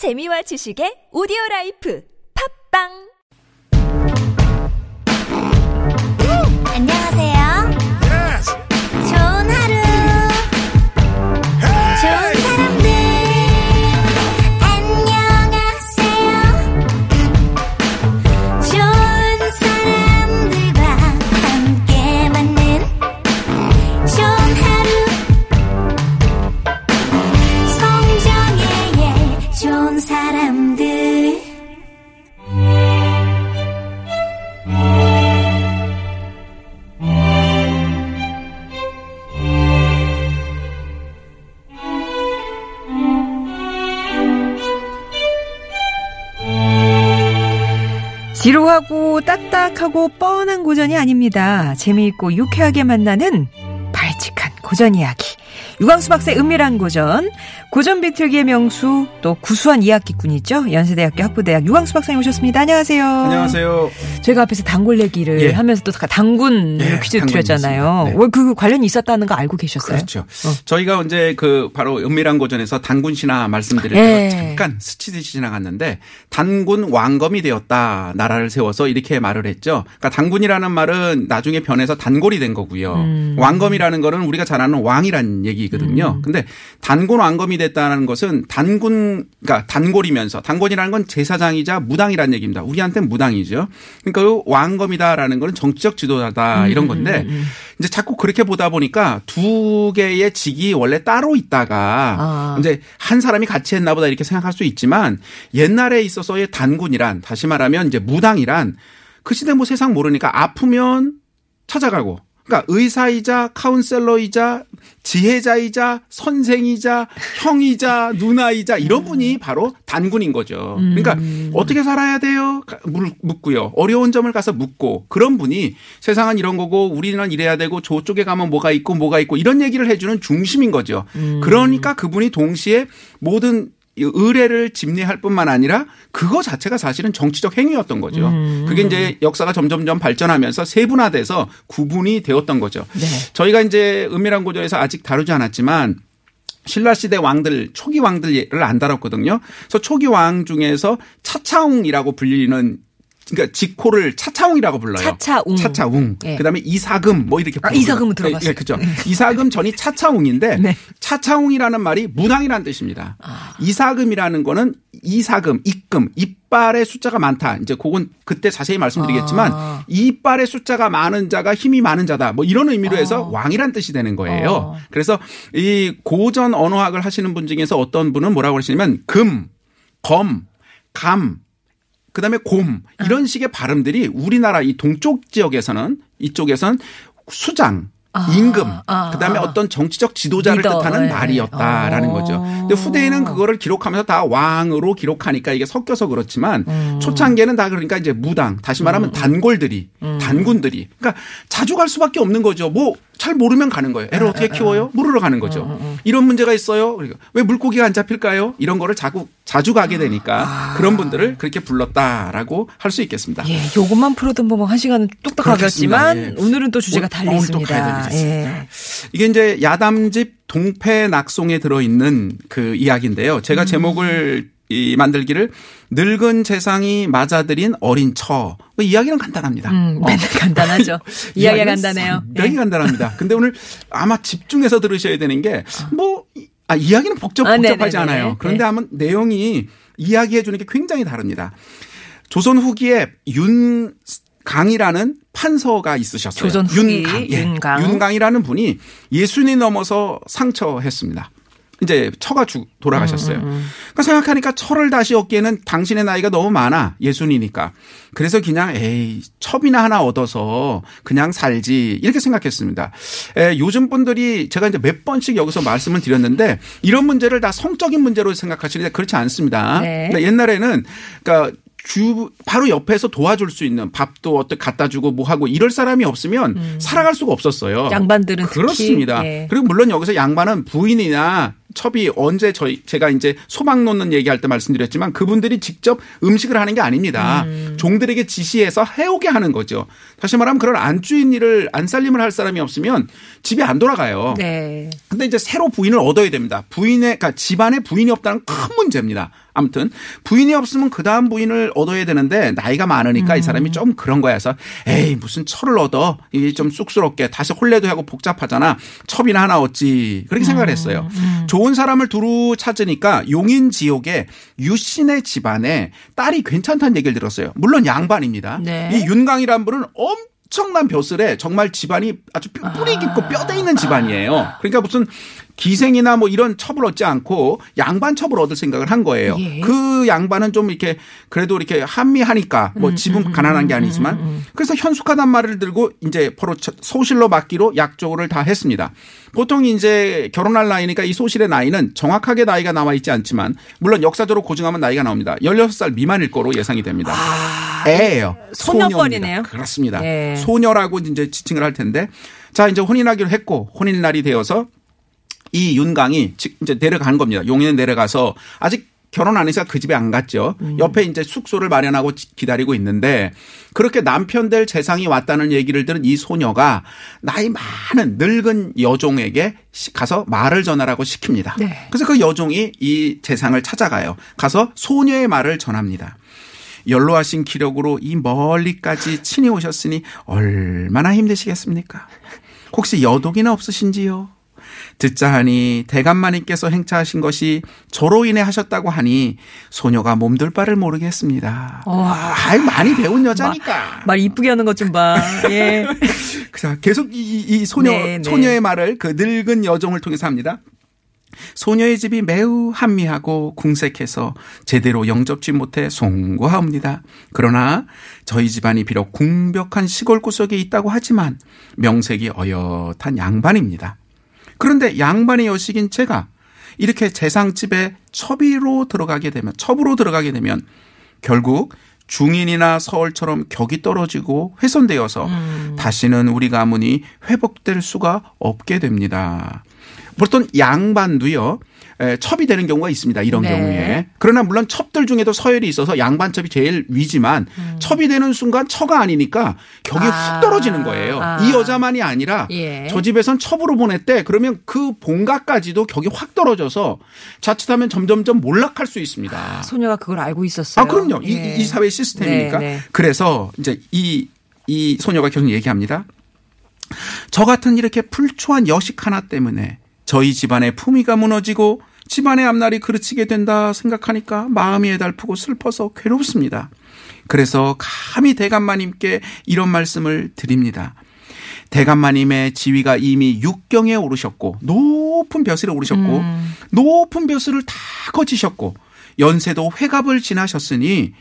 재미와 지식의 오디오 라이프. 팝빵 지루하고 딱딱하고 뻔한 고전이 아닙니다. 재미있고 유쾌하게 만나는 발칙한 고전 이야기. 유광수 박사의 은밀한 고전, 고전 비틀기의 명수, 또 구수한 이야기꾼이죠. 연세대학교 학부대학 유광수 박사님 오셨습니다. 안녕하세요. 안녕하세요. 저희가 앞에서 단골 얘기를 예. 하면서 또 단군 예, 퀴즈 드렸잖아요. 네. 왜그 관련이 있었다는 거 알고 계셨어요? 그렇죠. 저희가 언제 그 바로 은밀한 고전에서 단군 신화 말씀드릴 예. 때 잠깐 스치듯이 지나갔는데 단군 왕검이 되었다. 나라를 세워서 이렇게 말을 했죠. 그러니까 단군이라는 말은 나중에 변해서 단골이 된 거고요. 음. 왕검이라는 거는 우리가 잘 아는 왕이라는 얘기거든요. 음. 근데 단군 왕검이 됐다는 것은 단군 그러니까 단골이면서 단골이라는 건 제사장이자 무당이라는 얘기입니다. 우리한테는 무당이죠. 그러니까 그 왕검이다라는 거는 정치적 지도자다 음, 이런 건데 이제 자꾸 그렇게 보다 보니까 두 개의 직이 원래 따로 있다가 아. 이제 한 사람이 같이 했나 보다 이렇게 생각할 수 있지만 옛날에 있어서의 단군이란 다시 말하면 이제 무당이란 그 시대 뭐 세상 모르니까 아프면 찾아가고 그러니까 의사이자 카운셀러이자 지혜자이자 선생이자 형이자 누나이자 이런 분이 바로 단군인 거죠. 그러니까 어떻게 살아야 돼요? 묻고요. 어려운 점을 가서 묻고 그런 분이 세상은 이런 거고 우리는 이래야 되고 저쪽에 가면 뭐가 있고 뭐가 있고 이런 얘기를 해주는 중심인 거죠. 그러니까 그분이 동시에 모든 이 의뢰를 집례할 뿐만 아니라 그거 자체가 사실은 정치적 행위였던 거죠. 그게 이제 역사가 점점점 발전하면서 세분화돼서 구분이 되었던 거죠. 네. 저희가 이제 은밀한 고전에서 아직 다루지 않았지만 신라 시대 왕들 초기 왕들을 안 다뤘거든요. 그래서 초기 왕 중에서 차차웅이라고 불리는 그러니까 직호를 차차웅이라고 불러요. 차차웅. 차차웅. 예. 그다음에 이사금 뭐 이렇게 아. 이사금은 들어봤어요. 예, 그렇죠. 이사금 전이 차차웅인데 네. 차차웅이라는 말이 무당이라는 뜻입니다. 아. 이사금이라는 거는 이사금, 입금, 이빨의 숫자가 많다. 이제 그건 그때 자세히 말씀드리겠지만 아. 이빨의 숫자가 많은 자가 힘이 많은 자다. 뭐 이런 의미로 해서 어. 왕이란 뜻이 되는 거예요. 어. 그래서 이 고전 언어학을 하시는 분 중에서 어떤 분은 뭐라고 그러시냐면 금, 검, 감, 그다음에 곰 이런 식의 발음들이 우리나라 이 동쪽 지역에서는 이쪽에서는 수장 임금, 아, 그다음에 아. 어떤 정치적 지도자를 리더, 뜻하는 네. 말이었다라는 어. 거죠. 근데 후대에는 그거를 기록하면서 다 왕으로 기록하니까 이게 섞여서 그렇지만 음. 초창기에는 다 그러니까 이제 무당, 다시 말하면 단골들이, 음. 단군들이, 그러니까 자주 갈 수밖에 없는 거죠. 뭐 잘 모르면 가는 거예요. 애를 어떻게 키워요? 물으러 가는 거죠. 이런 문제가 있어요. 그러니까 왜 물고기가 안 잡힐까요? 이런 거를 자꾸 자주 가게 되니까 그런 분들을 그렇게 불렀다라고 할 수 있겠습니다. 예, 요것만 풀어도 뭐한 시간은 뚝딱 가겠지만. 예. 오늘은 또 주제가 달리 있습니다. 예. 이게 이제 야담집 동패 낙송에 들어 있는 그 이야기인데요. 음. 제가 제목을 이 만들기를 늙은 재상이 맞아들인 어린 처. 뭐 이야기는 간단합니다. 음, 어. 맨날 간단하죠. 이야기가 간단해요. 상당히 예. 간단합니다. 근데 오늘 아마 집중해서 들으셔야 되는 게 뭐, 아, 이야기는 복잡, 아, 복잡하지 네네네. 않아요. 그런데 네. 한번 내용이 이야기해 주는 게 굉장히 다릅니다. 조선 후기에 윤, 강이라는 판서가 있으셨어요. 조선 후기 윤강. 예. 윤강. 윤강이라는 분이 예순이 넘어서 상처했습니다. 이제 처가 죽 돌아가셨어요. 음, 그러니까 생각하니까 철을 다시 얻기에는 당신의 나이가 너무 많아 예순이니까. 그래서 그냥 에이 첩이나 하나 얻어서 그냥 살지 이렇게 생각했습니다. 에, 요즘 분들이 제가 이제 몇 번씩 여기서 말씀을 드렸는데 이런 문제를 다 성적인 문제로 생각하시는데 그렇지 않습니다. 네. 근데 옛날에는 그러니까 주 바로 옆에서 도와줄 수 있는 밥도 어떻게 갖다 주고 뭐 하고 이럴 사람이 없으면 살아갈 수가 없었어요. 음. 양반들은 그렇습니다. 예. 그리고 물론 여기서 양반은 부인이나 첩이 언제 저희 제가 이제 소방 놓는 얘기할 때 말씀드렸지만 그분들이 직접 음식을 하는 게 아닙니다. 음. 종들에게 지시해서 해오게 하는 거죠. 다시 말하면 그런 안주인 일을 안살림을 할 사람이 없으면 집이 안 돌아가요. 네. 근데 이제 새로 부인을 얻어야 됩니다. 부인의, 그러니까 집안에 부인이 없다는 큰 문제입니다. 아무튼 부인이 없으면 그 다음 부인을 얻어야 되는데 나이가 많으니까 이 사람이 좀 그런 거야. 서 에이 무슨 철을 얻어 이게 좀 쑥스럽게 다시 혼례도 하고 복잡하잖아. 첩이나 하나 얻지 그렇게 생각을 했어요. 좋은 사람을 두루 찾으니까 용인 지역에 유신의 집안에 딸이 괜찮다는 얘기를 들었어요. 물론 양반입니다. 네. 이 윤강이란 분은 엄청난 벼슬에 정말 집안이 아주 뿌리 깊고 뼈대 있는 집안이에요. 그러니까 무슨 기생이나 뭐 이런 첩을 얻지 않고 양반 첩을 얻을 생각을 한 거예요. 예. 그 양반은 좀 이렇게 그래도 이렇게 한미하니까 음, 뭐 집은 가난한 게 아니지만 그래서 현숙하단 말을 들고 이제 처- 소실로 맡기로 약조를 다 했습니다. 보통 이제 결혼할 나이니까 이 소실의 나이는 정확하게 나이가 나와 있지 않지만 물론 역사적으로 고증하면 나이가 나옵니다. 16살 미만일 거로 예상이 됩니다. 애예요. 아, 소녀뻘이네요. 소녀입니다. 그렇습니다. 예. 소녀라고 이제 지칭을 할 텐데 자 이제 혼인하기로 했고 혼인 날이 되어서 이 윤강이 즉 이제 내려간 겁니다. 용인에 내려가서 아직 결혼 안 해서 그 집에 안 갔죠. 옆에 이제 숙소를 마련하고 지- 기다리고 있는데 그렇게 남편 될 재상이 왔다는 얘기를 들은 이 소녀가 나이 많은 늙은 여종에게 시- 가서 말을 전하라고 시킵니다. 네. 그래서 그 여종이 이 재상을 찾아가요. 가서 소녀의 말을 전합니다. 연로하신 기력으로 이 멀리까지 친히 오셨으니 얼마나 힘드시겠습니까? 혹시 여독이나 없으신지요? 듣자 하니 대감마님께서 행차하신 것이 저로 인해 하셨다고 하니 소녀가 몸둘 바를 모르겠습니다. 와. 아이 많이 배운 여자니까. 말 이쁘게 하는 것 좀 봐. 예. 자, 계속 이, 이- 이 소녀 네, 네. 소녀의 말을 그 늙은 여종을 통해서 합니다. 소녀의 집이 매우 한미하고 궁색해서 제대로 영접지 못해 송구하옵니다. 그러나 저희 집안이 비록 궁벽한 시골 구석에 있다고 하지만 명색이 어엿한 양반입니다. 그런데 양반의 여식인 제가 이렇게 재상집에 첩이로 들어가게 되면 첩으로 들어가게 되면 결국 중인이나 서울처럼 격이 떨어지고 훼손되어서 다시는 우리 가문이 회복될 수가 없게 됩니다. 보통 양반도요. 에, 첩이 되는 경우가 있습니다. 이런 네. 경우에. 그러나 물론 첩들 중에도 서열이 있어서 양반첩이 제일 위지만 첩이 되는 순간 처가 아니니까 격이 아. 훅 떨어지는 거예요. 아. 이 여자만이 아니라 예. 저 집에선 첩으로 보냈대. 그러면 그 본가까지도 격이 확 떨어져서 자칫하면 점점점 몰락할 수 있습니다. 소녀가 그걸 알고 있었어요. 아, 그럼요. 이, 예. 이 사회 시스템이니까. 네, 네. 그래서 이제 이, 이 소녀가 계속 얘기합니다. 저 같은 이렇게 풀초한 여식 하나 때문에 저희 집안의 품위가 무너지고 집안의 앞날이 그르치게 된다 생각하니까 마음이 애달프고 슬퍼서 괴롭습니다. 그래서 감히 대감마님께 이런 말씀을 드립니다. 대감마님의 지위가 이미 육경에 오르셨고 높은 벼슬에 오르셨고 높은 벼슬을 다 거치셨고 연세도 회갑을 지나셨으니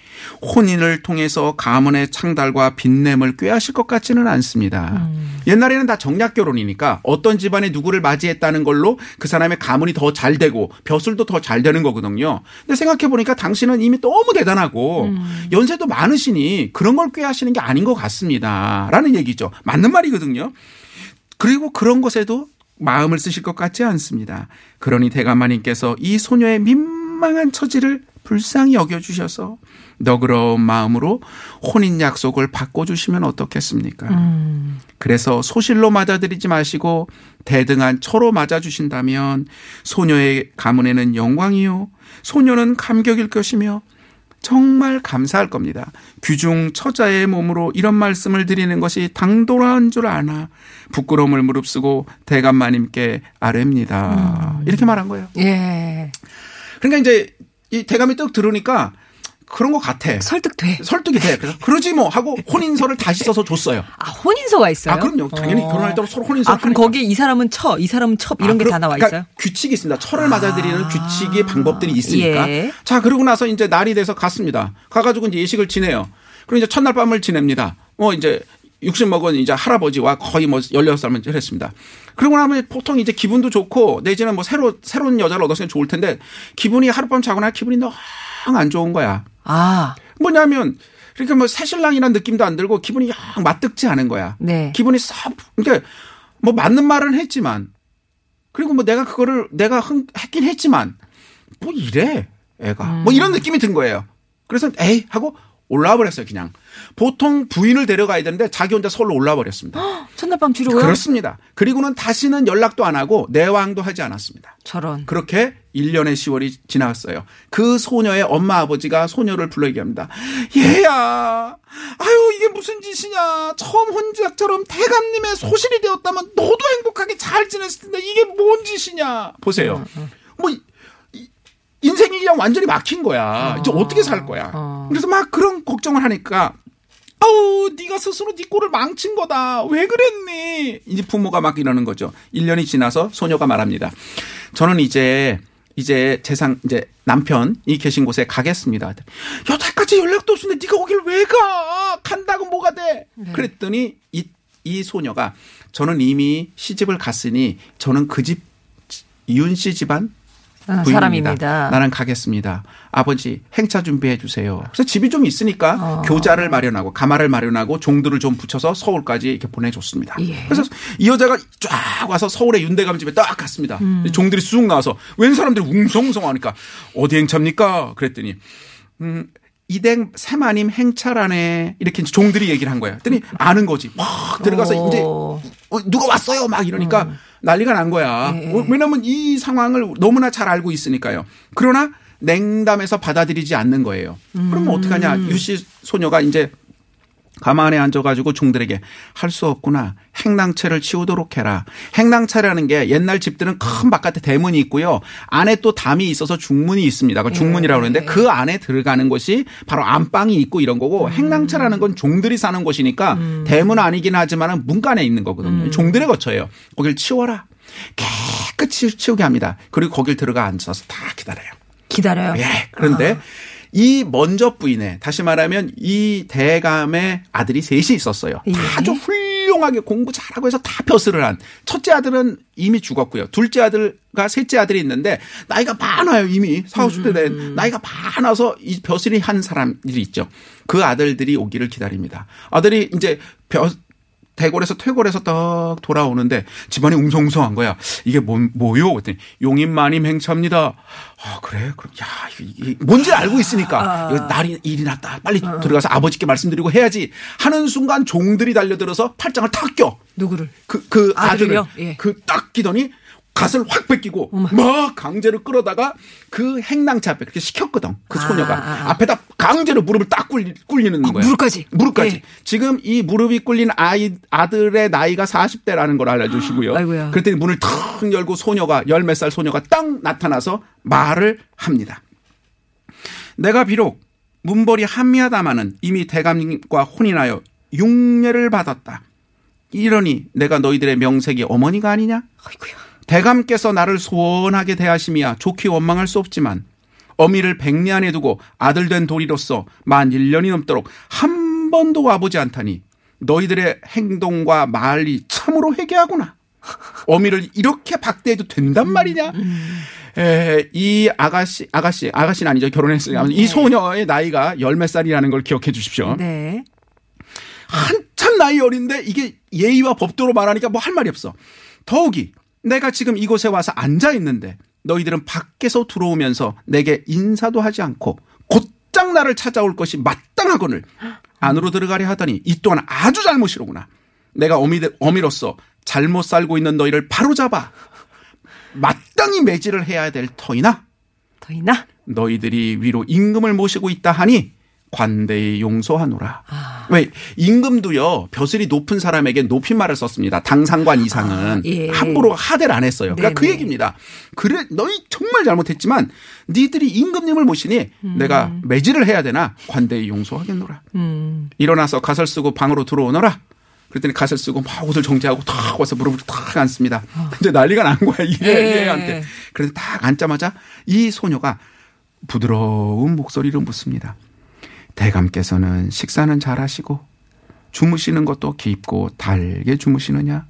혼인을 통해서 가문의 창달과 빈냄을 꾀하실 것 같지는 않습니다. 옛날에는 다 정략 결혼이니까 어떤 집안에 누구를 맞이했다는 걸로 그 사람의 가문이 더 잘 되고 벼슬도 더 잘 되는 거거든요. 근데 생각해 보니까 당신은 이미 너무 대단하고 연세도 많으시니 그런 걸 꾀하시는 게 아닌 것 같습니다. 라는 얘기죠. 맞는 말이거든요. 그리고 그런 것에도 마음을 쓰실 것 같지 않습니다. 그러니 대감마님께서 이 소녀의 민 망한 처지를 불쌍히 여겨주셔서 너그러운 마음으로 혼인 약속을 바꿔주시면 어떻겠습니까? 그래서 소실로 맞아들이지 마시고 대등한 처로 맞아주신다면 소녀의 가문에는 영광이요. 소녀는 감격일 것이며 정말 감사할 겁니다. 귀중 처자의 몸으로 이런 말씀을 드리는 것이 당돌한 줄 아나 부끄러움을 무릅쓰고 대감마님께 아뢰입니다. 이렇게 말한 거예요. 예. 그러니까 이제 이 대감이 떡 들으니까 그런 것 같아. 설득돼. 설득이 돼. 그래서 그러지 뭐 하고 혼인서를 다시 써서 줬어요. 아, 혼인서가 있어요? 아 그럼요. 당연히 어. 결혼할 때로 서로 혼인서. 아, 그럼 거기에 이 사람은 처, 이 사람은 첩, 이런 아, 게 그럼- 다 나와 그러니까 있어요? 규칙이 있습니다. 철을 맞아들이는 규칙의 방법들이 있으니까. 예. 자, 그러고 나서 이제 날이 돼서 갔습니다. 가가지고 이제 예식을 지내요. 그리고 이제 첫날 밤을 지냅니다. 뭐 이제 60 먹은 이제 할아버지와 거의 뭐 16살만 했습니다. 그러고 나면 보통 이제 기분도 좋고 내지는 뭐 새로, 새로운 여자를 얻었으면 좋을 텐데 기분이 하룻밤 자고 나 기분이 너무 안 좋은 거야. 아, 뭐냐면 그러니까 뭐 새신랑이라는 느낌도 안 들고 기분이 영 맞득지 않은 거야. 네. 기분이 싹 그러니까 뭐 맞는 말은 했지만 그리고 뭐 내가 그거를 내가 흥, 했긴 했지만 뭐 이래 애가 뭐 이런 느낌이 든 거예요. 그래서 에이 하고 올라와 버렸어요, 그냥. 보통 부인을 데려가야 되는데 자기 혼자 서울로 올라와 버렸습니다. 첫날 밤 뒤로요? 그렇습니다. 그리고는 다시는 연락도 안 하고 내왕도 하지 않았습니다. 저런. 그렇게 1년의 10월이 지나갔어요. 그 소녀의 엄마 아버지가 소녀를 불러 얘기합니다. 얘야, 아유 이게 무슨 짓이냐. 처음 혼자처럼 대감님의 소실이 되었다면 너도 행복하게 잘 지냈을 텐데 이게 뭔 짓이냐. 보세요. 뭐 인생이 그냥 완전히 막힌 거야. 이제 어떻게 살 거야. 어. 그래서 막 그런 걱정을 하니까 아우 네가 스스로 네 꼴을 망친 거다. 왜 그랬니? 이제 부모가 막 이러는 거죠. 1년이 지나서 소녀가 말합니다. 저는 이제 이제 재상 이제 남편이 계신 곳에 가겠습니다. 여태까지 연락도 없는데 네가 거길 왜 가? 간다고 뭐가 돼? 그랬더니 이, 이 소녀가 저는 이미 시집을 갔으니 저는 그집 이윤 씨 집안 아, 부인입니다. 사람입니다. 나는 가겠습니다. 아버지 행차 준비해 주세요. 그래서 집이 좀 있으니까 어. 교자를 마련하고 가마를 마련하고 종들을 좀 붙여서 서울까지 이렇게 보내줬습니다. 예. 그래서 이 여자가 쫙 와서 서울의 윤대감 집에 딱 갔습니다. 음. 종들이 쑥 나와서 웬 사람들이 웅성웅성하니까 어디 행차입니까? 그랬더니 음. 이댕 새마님 행차라네 이렇게 종들이 얘기를 한 거야. 그랬더니 아는 거지. 막 들어가서 오. 이제 어, 누가 왔어요 막 이러니까 난리가 난 거야. 예. 어, 왜냐면 이 상황을 너무나 잘 알고 있으니까요. 그러나 냉담해서 받아들이지 않는 거예요. 그러면 어떡하냐. 유씨 소녀가 이제 가만히 앉아가지고 종들에게 할 수 없구나. 행랑채를 치우도록 해라. 행랑채라는 게 옛날 집들은 큰 바깥에 대문이 있고요. 안에 또 담이 있어서 중문이 있습니다. 그 중문이라고 그러는데 그 안에 들어가는 것이 바로 안방이 있고 이런 거고 행랑채라는 건 종들이 사는 곳이니까 대문 아니긴 하지만 문간에 있는 거거든요. 종들의 거처예요. 거길 치워라. 깨끗이 치우게 합니다. 그리고 거길 들어가 앉아서 다 기다려요. 기다려요. 예. 그런데 이 먼저 부인의 다시 말하면 이 대감의 아들이 셋이 있었어요. 예. 다 아주 훌륭하게 공부 잘하고 해서 다 벼슬을 한 첫째 아들은 이미 죽었고요. 둘째 아들과 셋째 아들이 있는데 나이가 많아요. 이미 40, 50대 된 나이가 많아서 이 벼슬이 한 사람들이 있죠. 그 아들들이 오기를 기다립니다. 아들이 이제 벼 대궐에서 퇴골에서 딱 돌아오는데 집안이 웅성웅성한 거야. 이게 뭐, 뭐요? 그랬더니 용인 마님 행차입니다. 아, 그래? 그럼, 야, 이게, 뭔지 알고 있으니까. 이거 날이, 일이 났다. 빨리 들어가서 아버지께 말씀드리고 해야지. 하는 순간 종들이 달려들어서 팔짱을 탁 껴. 누구를? 그, 그? 아들을. 예. 그딱 끼더니 갓을 확 뺏기고 막 강제로 끌어다가 그 행랑차 앞에 그렇게 시켰거든. 그 아, 소녀가. 아, 아. 앞에다 강제로 무릎을 딱 꿇리, 꿇리는 아, 거야. 무릎까지? 무릎까지. 예. 지금 이 무릎이 꿇린 아이 아들의 나이가 40대라는 걸 알려 주시고요. 아이고야. 그랬더니 문을 탁 열고 소녀가 열 몇 살 소녀가 딱 나타나서 말을 합니다. 내가 비록 문벌이 한미하다마는 이미 대감님과 혼인하여 육례를 받았다. 이러니 내가 너희들의 명색이 어머니가 아니냐? 아이고야. 대감께서 나를 소원하게 대하심이야 좋게 원망할 수 없지만 어미를 백리 안에 두고 아들 된 도리로서 만 1년이 넘도록 한 번도 와보지 않다니 너희들의 행동과 말이 참으로 회개하구나. 어미를 이렇게 박대해도 된단 말이냐? 에, 이 아가씨, 아가씨, 아가씨는 아니죠. 결혼했으니까. 이 소녀의 나이가 열 몇 살이라는 걸 기억해 주십시오. 네. 한참 나이 어린데 이게 예의와 법도로 말하니까 뭐 할 말이 없어. 더욱이 내가 지금 이곳에 와서 앉아 있는데 너희들은 밖에서 들어오면서 내게 인사도 하지 않고 곧장 나를 찾아올 것이 마땅하거늘 안으로 들어가려 하더니 이 또한 아주 잘못이로구나. 내가 어미, 어미로서 잘못 살고 있는 너희를 바로잡아 마땅히 매질을 해야 될 터이나 더 있나? 너희들이 위로 임금을 모시고 있다 하니 관대히 용서하노라. 아. 왜 임금도요 벼슬이 높은 사람에게 높임말을 썼습니다. 당상관 이상은 아, 예. 함부로 하대를 안 했어요. 그러니까 그 네네. 얘기입니다. 그래 너희 정말 잘못했지만 니들이 임금님을 모시니 내가 매질을 해야 되나 관대히 용서하겠노라. 음. 일어나서 갓을 쓰고 방으로 들어오너라. 그랬더니 갓을 쓰고 막 옷을 정지하고 탁 와서 무릎을 탁 앉습니다. 근데 난리가 난 거야 이 예. 얘한테. 그래서 딱 앉자마자 이 소녀가 부드러운 목소리로 묻습니다. 대감께서는 식사는 잘 하시고 주무시는 것도 깊고 달게 주무시느냐?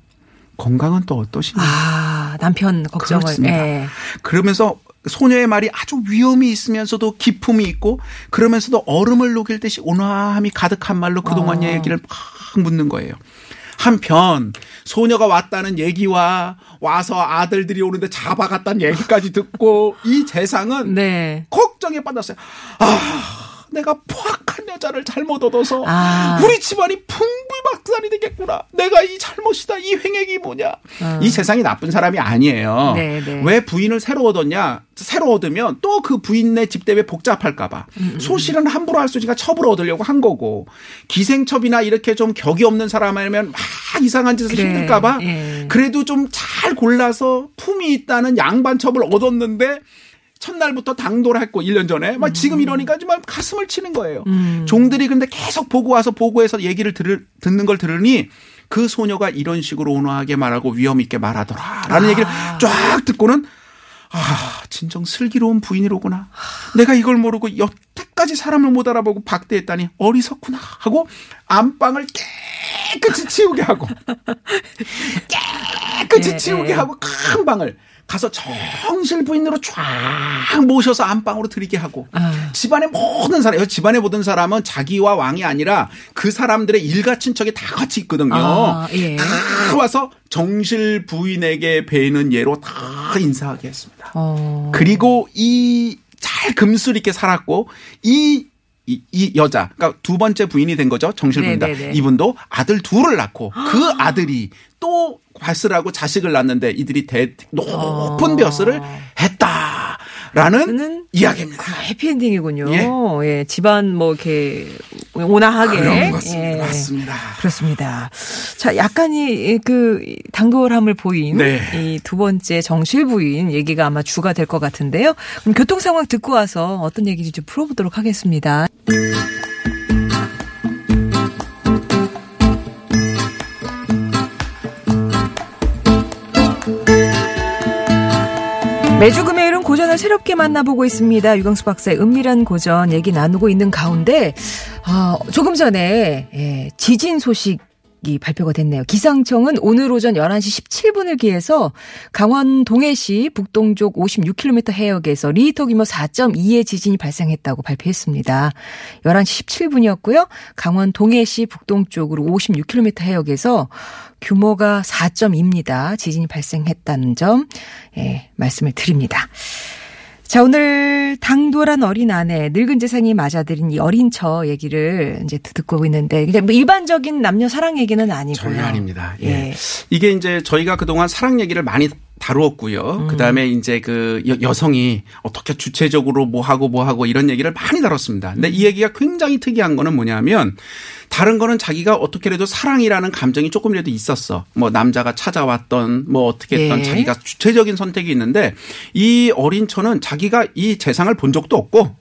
건강은 또 어떠시냐? 아, 남편 걱정을. 그렇습니다. 예. 그러면서 소녀의 말이 아주 위험이 있으면서도 기품이 있고 그러면서도 얼음을 녹일 듯이 온화함이 가득한 말로 그동안 어. 얘기를 막 묻는 거예요. 한편 소녀가 왔다는 얘기와 와서 아들들이 오는데 잡아갔다는 얘기까지 듣고 이 재상은 네. 걱정에 빠졌어요. 아, 내가 포악한 여자를 잘못 얻어서 아. 우리 집안이 풍비박산이 되겠구나. 내가 이 잘못이다. 이 횡액이 뭐냐. 이 세상이 나쁜 사람이 아니에요. 어. 네, 네. 왜 부인을 새로 얻었냐? 새로 얻으면 또 그 부인네 집 때문에 복잡할까봐 음, 소실은 함부로 할수 있으니까 첩으로 얻으려고 한 거고 기생첩이나 이렇게 좀 격이 없는 사람이면 막 이상한 짓을 그래, 힘들까봐 예. 그래도 좀 잘 골라서 품이 있다는 양반첩을 얻었는데 첫날부터 당도를 했고 1년 전에. 막 지금 이러니까 정말 가슴을 치는 거예요. 종들이 근데 계속 보고 와서 보고해서 얘기를 들을, 듣는 걸 들으니 그 소녀가 이런 식으로 온화하게 말하고 위험 있게 말하더라라는 얘기를 쫙 듣고는 아, 진정 슬기로운 부인이로구나. 내가 이걸 모르고 여태까지 사람을 못 알아보고 박대했다니 어리석구나. 하고 안방을 깨끗이 치우게 하고. 깨끗이 예, 치우게 예. 하고 큰 방을 가서 정실 부인으로 쫙 모셔서 안방으로 들이게 하고 아. 집안의 모든 사람, 집안의 모든 사람은 자기와 왕이 아니라 그 사람들의 일가 친척이 다 같이 있거든요. 아, 예. 다 와서 정실 부인에게 배는 예로 다 인사하게 했습니다. 어. 그리고 이 잘 금술 있게 살았고 이 이, 이 여자, 그러니까 두 번째 부인이 된 거죠. 정실 부인다. 네네네. 이분도 아들 둘을 낳고 그 아들이 또 발스라고 자식을 낳는데 이들이 대, 높은 벼슬을 했다 라는 는 이야기입니다. 해피엔딩이군요. 예. 예. 집안 뭐 이렇게 온화하게. 그런 것 같습니다. 예. 맞습니다. 그렇습니다. 자, 약간이 그 당돌함을 보인 네. 이두 번째 정실 부인 얘기가 아마 주가 될 것 같은데요. 그럼 교통 상황 듣고 와서 어떤 얘기인지 좀 풀어보도록 하겠습니다. 매주 금요일은 고전을 새롭게 만나보고 있습니다. 유광수 박사의 은밀한 고전 얘기 나누고 있는 가운데 아, 조금 전에 예, 지진 소식 이 발표가 됐네요. 기상청은 오늘 오전 11시 17분을 기해서 강원 동해시 북동쪽 56km 해역에서 리히터 규모 4.2의 지진이 발생했다고 발표했습니다. 11시 17분이었고요. 강원 동해시 북동쪽으로 56km 해역에서 규모가 4.2입니다. 지진이 발생했다는 점 예, 말씀을 드립니다. 자, 오늘 당돌한 어린 아내, 늙은 재산이 맞아들인 이 어린 처 얘기를 이제 듣고 있는데, 이제 뭐 일반적인 남녀 사랑 얘기는 아니고요. 전혀 아닙니다. 예. 예. 이게 이제 저희가 그동안 사랑 얘기를 많이 다루었고요. 그 다음에 이제 그 여, 여성이 어떻게 주체적으로 뭐 하고 뭐 하고 이런 얘기를 많이 다뤘습니다. 근데 이 얘기가 굉장히 특이한 거는 뭐냐면 다른 거는 자기가 어떻게라도 사랑이라는 감정이 조금이라도 있었어. 뭐 남자가 찾아왔던 뭐 어떻게 했던 예. 자기가 주체적인 선택이 있는데 이 어린 처는 자기가 이 재상을 본 적도 없고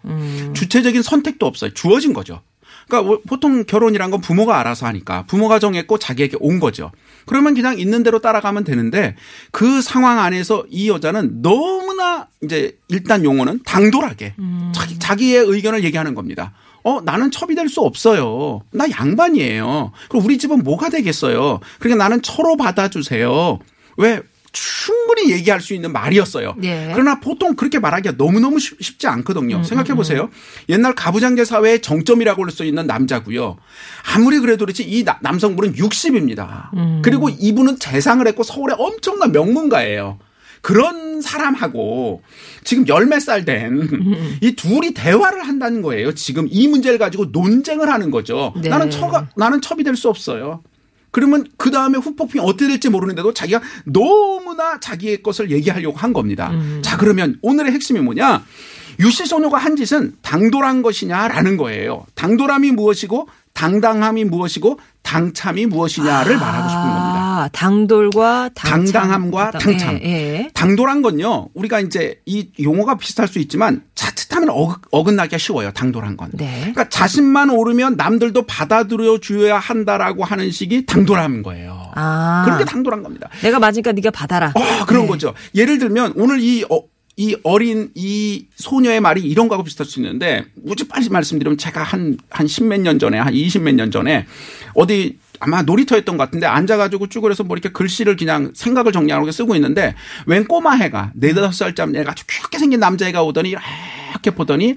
주체적인 선택도 없어요. 주어진 거죠. 그러니까 보통 결혼이란 건 부모가 알아서 하니까 부모가 정했고 자기에게 온 거죠. 그러면 그냥 있는 대로 따라가면 되는데 그 상황 안에서 이 여자는 너무나 이제 일단 용어는 당돌하게 자기, 자기의 의견을 얘기하는 겁니다. 어, 나는 첩이 될 수 없어요. 나 양반이에요. 그럼 우리 집은 뭐가 되겠어요? 그러니까 나는 처로 받아주세요. 왜? 충분히 얘기할 수 있는 말이었어요. 네. 그러나 보통 그렇게 말하기가 너무너무 쉽- 쉽지 않거든요. 생각해 보세요. 옛날 가부장제 사회의 정점이라고 할 수 있는 남자고요. 아무리 그래도 그렇지 이 나- 남성분은 60입니다. 그리고 이분은 재상을 했고 서울의 엄청난 명문가예요. 그런 사람하고 지금 열 몇 살 된 이 둘이 대화를 한다는 거예요. 지금 이 문제를 가지고 논쟁을 하는 거죠. 네. 나는 처가 나는 첩이 될 수 없어요. 그러면 그 다음에 후폭풍이 어떻게 될지 모르는데도 자기가 너무나 자기의 것을 얘기하려고 한 겁니다. 자 그러면 오늘의 핵심이 뭐냐? 유씨 소녀가 한 짓은 당돌한 것이냐라는 거예요. 당돌함이 무엇이고 당당함이 무엇이고 당참이 무엇이냐를 말하고 싶은 겁니다. 아, 당돌과 당참. 당당함과 당참. 예, 예. 당돌한 건요. 우리가 이제 이 용어가 비슷할 수 있지만 자칫하면 어긋, 어긋나기가 쉬워요. 당돌한 건. 네. 그러니까 자신만 오르면 남들도 받아들여 줘야 한다라고 하는 식이 당돌함인 거예요. 아. 그런 게 당돌한 겁니다. 내가 맞으니까 네가 받아라. 어, 그런 네. 거죠. 예를 들면 오늘 이, 어, 이 어린 이 소녀의 말이 이런 거하고 비슷할 수 있는데 우지 빨리 말씀드리면 제가 한, 한 십몇 년 전에 한 이십 몇 년 전에 어디 아마 놀이터였던 것 같은데 앉아가지고 쭈그려서 뭐 이렇게 글씨를 그냥 생각을 정리하고 쓰고 있는데 웬 꼬마 해가 네다섯 살짜리 애가 아주 귀엽게 생긴 남자애가 오더니 이렇게 보더니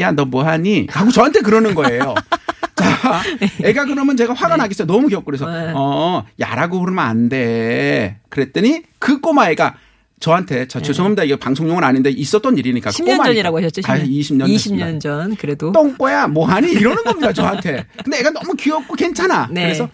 야 너 뭐하니 하고 저한테 그러는 거예요. 자, 애가 그러면 제가 화가 나겠어요. 너무 귀엽고 그래서 네. 어 야라고 그러면 안 돼. 그랬더니 그 꼬마 애가 저한테 저 죄송합니다. 이게 방송용은 아닌데 있었던 일이니까 10년 꼬마니까. 전이라고 하셨죠? 아, 20년 20년 전 그래도 똥꼬야 뭐 하니 이러는 겁니다 저한테. 근데 애가 너무 귀엽고 괜찮아. 네. 그래서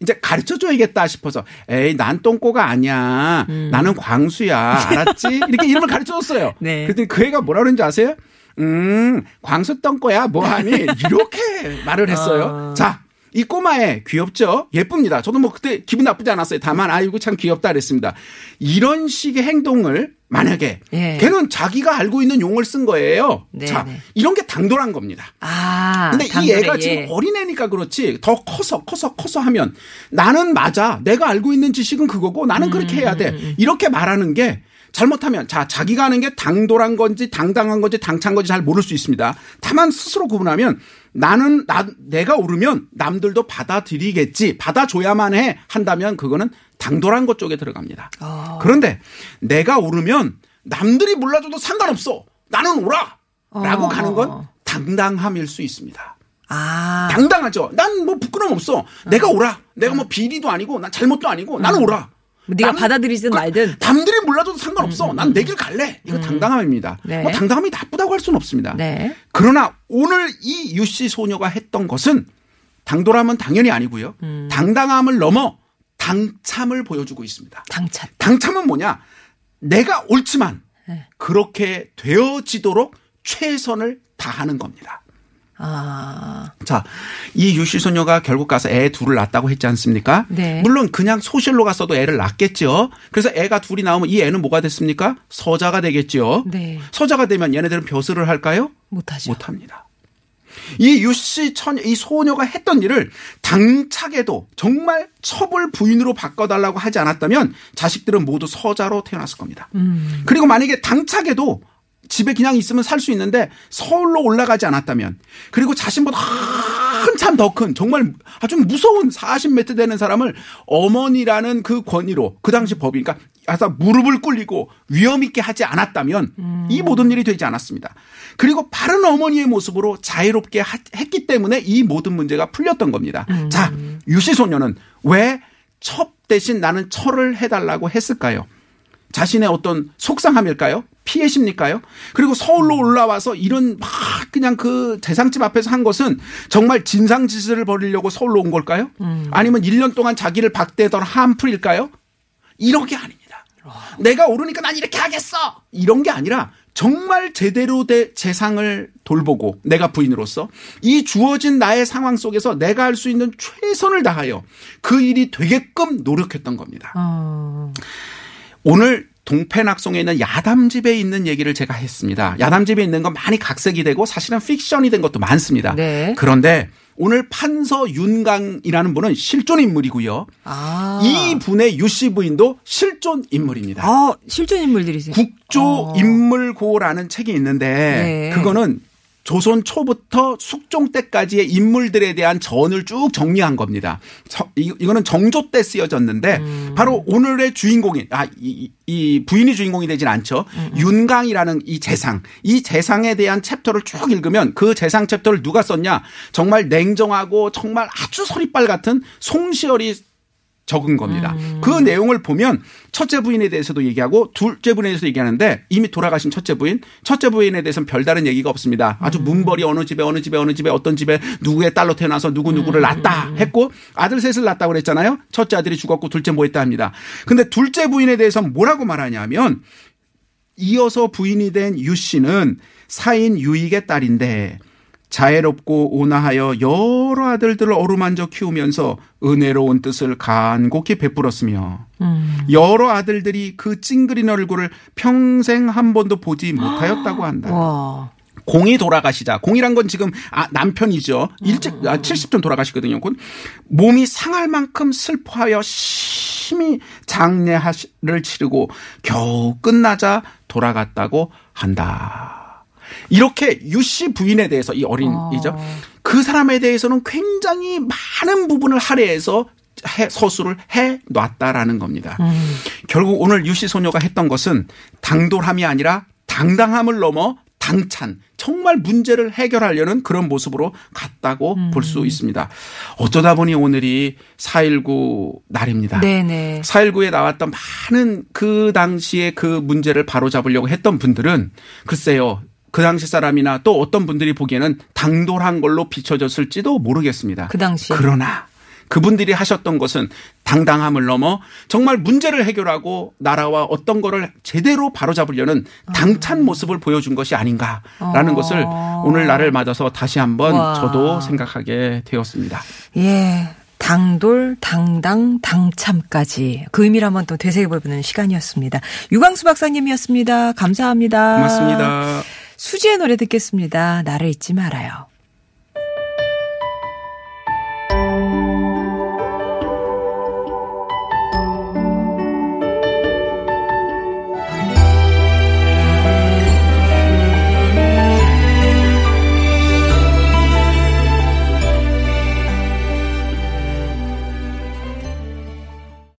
이제 가르쳐 줘야겠다 싶어서 에이 난 똥꼬가 아니야. 나는 광수야. 알았지? 이렇게 이름을 가르쳐 줬어요. 네. 그랬더니 그 애가 뭐라 그러는지 아세요? 음, 광수 똥꼬야 뭐 하니? 이렇게 말을 했어요. 어. 자, 이 꼬마애 귀엽죠? 예쁩니다. 저도 뭐 그때 기분 나쁘지 않았어요. 다만 아이고 참 귀엽다 그랬습니다. 이런 식의 행동을 만약에 예. 걔는 자기가 알고 있는 용어를 쓴 거예요. 네, 자, 네. 이런 게 당돌한 겁니다. 아 근데 이 당돌에, 애가 예. 지금 어린애니까 그렇지 더 커서 커서 커서 하면 나는 맞아. 내가 알고 있는 지식은 그거고 나는 그렇게 해야 음, 돼. 이렇게 말하는 게 잘못하면 자 자기가 하는 게 당돌한 건지 당당한 건지 당찬 건지 잘 모를 수 있습니다. 다만 스스로 구분하면 나는 나 내가 오르면 남들도 받아들이겠지 받아줘야만 해 한다면 그거는 당돌한 것 쪽에 들어갑니다. 어. 그런데 내가 오르면 남들이 몰라줘도 상관없어. 나는 오라. 라고 어. 가는 건 당당함일 수 있습니다. 아 당당하죠. 난 뭐 부끄럼 없어. 내가 오라. 내가 뭐 비리도 아니고 난 잘못도 아니고 나는 오라. 뭐 네가 남- 받아들이든 그- 말든 남들이 몰라줘도 상관없어. 난 내 길 갈래. 이거 당당함입니다. 네. 뭐 당당함이 나쁘다고 할 수는 없습니다. 네. 그러나 오늘 이 유씨 소녀가 했던 것은 당돌함은 당연히 아니고요. 음. 당당함을 넘어 당참을 보여주고 있습니다. 당찬 당참은 뭐냐? 내가 옳지만 네. 그렇게 되어지도록 최선을 다하는 겁니다. 아 자, 이 유씨 소녀가 결국 가서 애 둘을 낳았다고 했지 않습니까? 네. 물론 그냥 소실로 갔어도 애를 낳겠죠. 그래서 애가 둘이 나오면 이 애는 뭐가 됐습니까? 서자가 되겠죠. 네. 서자가 되면 얘네들은 벼슬을 할까요? 못하죠. 못합니다. 이 유씨 처녀, 이 소녀가 했던 일을 당차게도 정말 첩을 부인으로 바꿔달라고 하지 않았다면 자식들은 모두 서자로 태어났을 겁니다. 음. 그리고 만약에 당차게도 집에 그냥 있으면 살 수 있는데 서울로 올라가지 않았다면 그리고 자신보다 한참 더 큰 정말 아주 무서운 40m 되는 사람을 어머니라는 그 권위로 그 당시 법이 니까 아사 무릎을 꿇리고 위험 있게 하지 않았다면 이 모든 일이 되지 않았습니다. 그리고 바른 어머니의 모습으로 자유롭게 하- 했기 때문에 이 모든 문제가 풀렸던 겁니다. 자, 유씨 소녀는 왜 첩 대신 나는 철을 해달라고 했을까요? 자신의 어떤 속상함일까요? 피해십니까요? 그리고 서울로 올라와서 이런 막 그냥 그 재상집 앞에서 한 것은 정말 진상짓을 벌이려고 서울로 온 걸까요? 아니면 1년 동안 자기를 박대던 한풀일까요? 이런 게 아닙니다. 내가 오르니까 난 이렇게 하겠어! 이런 게 아니라 정말 제대로 된 재상을 돌보고 내가 부인으로서 이 주어진 나의 상황 속에서 내가 할 수 있는 최선을 다하여 그 일이 되게끔 노력했던 겁니다. 어. 오늘 동패낙송에 있는 야담집에 있는 얘기를 제가 했습니다. 야담집에 있는 건 많이 각색이 되고 사실은 픽션이 된 것도 많습니다. 네. 그런데 오늘 판서 윤강이라는 분은 실존 인물이고요. 아. 이 분의 유씨 부인도 실존 인물입니다. 아, 실존 인물들이세요. 국조 어. 인물고라는 책이 있는데 네. 그거는 조선 초부터 숙종 때까지의 인물들에 대한 전을 쭉 정리한 겁니다. 저- 이- 이거는 정조 때 쓰여졌는데 음. 바로 오늘의 주인공이 아, 이, 이 부인이 주인공이 되진 않죠. 음, 윤강이라는 이 재상. 이 재상에 대한 챕터를 쭉 읽으면 그 재상 챕터를 누가 썼냐? 정말 냉정하고 정말 아주 서릿발 같은 송시열이 적은 겁니다. 그 내용을 보면 첫째 부인에 대해서도 얘기하고 둘째 부인에 대해서 얘기하는데 이미 돌아가신 첫째 부인, 첫째 부인에 대해서는 별다른 얘기가 없습니다. 아주 문벌이 어느 집에 어느 집에 어느 집에 어떤 집에 누구의 딸로 태어나서 누구 누구를 낳았다 했고 아들 셋을 낳았다고 그랬잖아요. 첫째 아들이 죽었고 둘째 뭐 했다 합니다. 근데 둘째 부인에 대해서는 뭐라고 말하냐면 이어서 부인이 된 유 씨는 사인 유익의 딸인데 자애롭고 온화하여 여러 아들들을 어루만져 키우면서 은혜로운 뜻을 간곡히 베풀었으며 여러 아들들이 그 찡그린 얼굴을 평생 한 번도 보지 못하였다고 한다. 와. 공이 돌아가시자. 공이란 건 지금 아, 남편이죠. 일찍 아, 70전 돌아가시거든요. 그 몸이 상할 만큼 슬퍼하여 심히 장례를 치르고 겨우 끝나자 돌아갔다고 한다. 이렇게 유 씨 부인에 대해서 이 어린이죠. 그 사람에 대해서는 굉장히 많은 부분을 할애해서 해- 서술을 해 놨다라는 겁니다. 결국 오늘 유씨 소녀가 했던 것은 당돌함이 아니라 당당함을 넘어 당찬 정말 문제를 해결하려는 그런 모습으로 갔다고 음. 볼수 있습니다. 어쩌다 보니 오늘이 4.19 날입니다. 네네. 4.19에 나왔던 많은 그 당시에 그 문제를 바로잡으려고 했던 분들은 글쎄요. 그 당시 사람이나 또 어떤 분들이 보기에는 당돌한 걸로 비춰졌을지도 모르겠습니다. 그 당시에. 그러나 그분들이 하셨던 것은 당당함을 넘어 정말 문제를 해결하고 나라와 어떤 거를 제대로 바로잡으려는 당찬 모습을 보여준 것이 아닌가라는 어. 것을 오늘 날을 맞아서 다시 한번 와. 저도 생각하게 되었습니다. 예. 당돌, 당당, 당참까지 그 의미를 한번 또 되새겨보는 시간이었습니다. 유광수 박사님이었습니다. 감사합니다. 고맙습니다. 수지의 노래 듣겠습니다. 나를 잊지 말아요.